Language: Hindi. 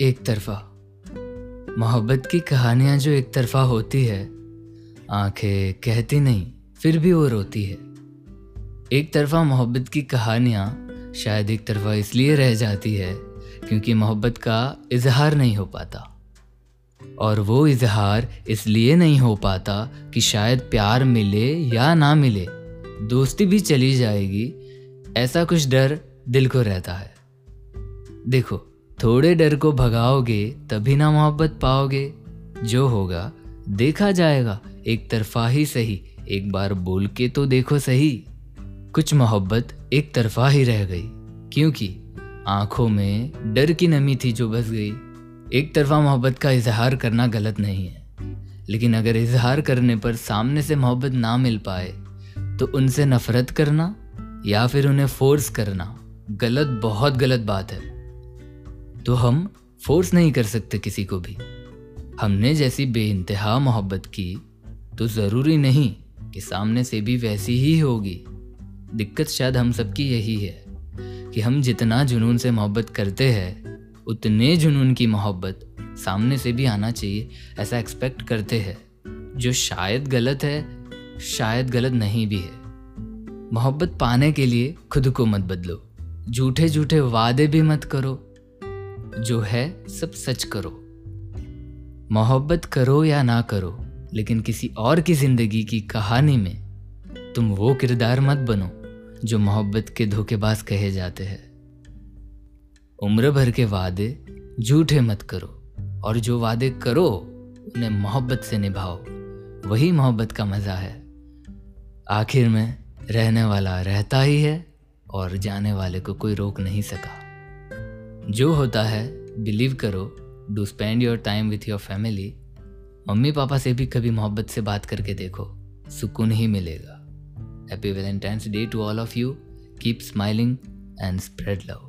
एक तरफा। मोहब्बत की कहानियाँ जो एक तरफा होती है, आँखें कहती नहीं, फिर भी वो रोती है। एक तरफा मोहब्बत की कहानियाँ शायद एक तरफा इसलिए रह जाती है, क्योंकि मोहब्बत का इजहार नहीं हो पाता। और वो इजहार इसलिए नहीं हो पाता कि शायद प्यार मिले या ना मिले, दोस्ती भी चली जाएगी, ऐसा कुछ डर दिल को रहता है। देखो थोड़े डर को भगाओगे, तभी ना मोहब्बत पाओगे। जो होगा, देखा जाएगा। एक तरफा ही सही, एक बार बोल के तो देखो सही। कुछ मोहब्बत एक तरफा ही रह गई, क्योंकि आँखों में डर की नमी थी जो बस गई। एक तरफा मोहब्बत का इजहार करना गलत नहीं है। लेकिन अगर इजहार करने पर सामने से मोहब्बत ना मिल पाए तो उनसे नफरत करना या फिर उन्हें फोर्स करना, गलत, बहुत गलत बात है। तो हम फोर्स नहीं कर सकते किसी को भी। हमने जैसी बेइंतहा मोहब्बत की तो ज़रूरी नहीं कि सामने से भी वैसी ही होगी। दिक्कत शायद हम सबकी यही है कि हम जितना जुनून से मोहब्बत करते हैं, उतने जुनून की मोहब्बत सामने से भी आना चाहिए, ऐसा एक्सपेक्ट करते हैं। जो शायद गलत है, शायद गलत नहीं भी है। मोहब्बत पाने के लिए खुद को मत बदलो। झूठे झूठे वादे भी मत करो। जो है सब सच करो। मोहब्बत करो या ना करो, लेकिन किसी और की ज़िंदगी की कहानी में तुम वो किरदार मत बनो, जो मोहब्बत के धोखेबाज कहे जाते हैं। उम्र भर के वादे झूठे मत करो, और जो वादे करो, उन्हें मोहब्बत से निभाओ। वही मोहब्बत का मज़ा है। आखिर में रहने वाला रहता ही है, और जाने वाले को कोई रोक नहीं सका। जो होता है बिलीव करो do spend your time with your family mummy papa से भी कभी मोहब्बत से बात करके देखो, सुकून ही मिलेगा। Happy Valentine's Day to all of you keep smiling and spread love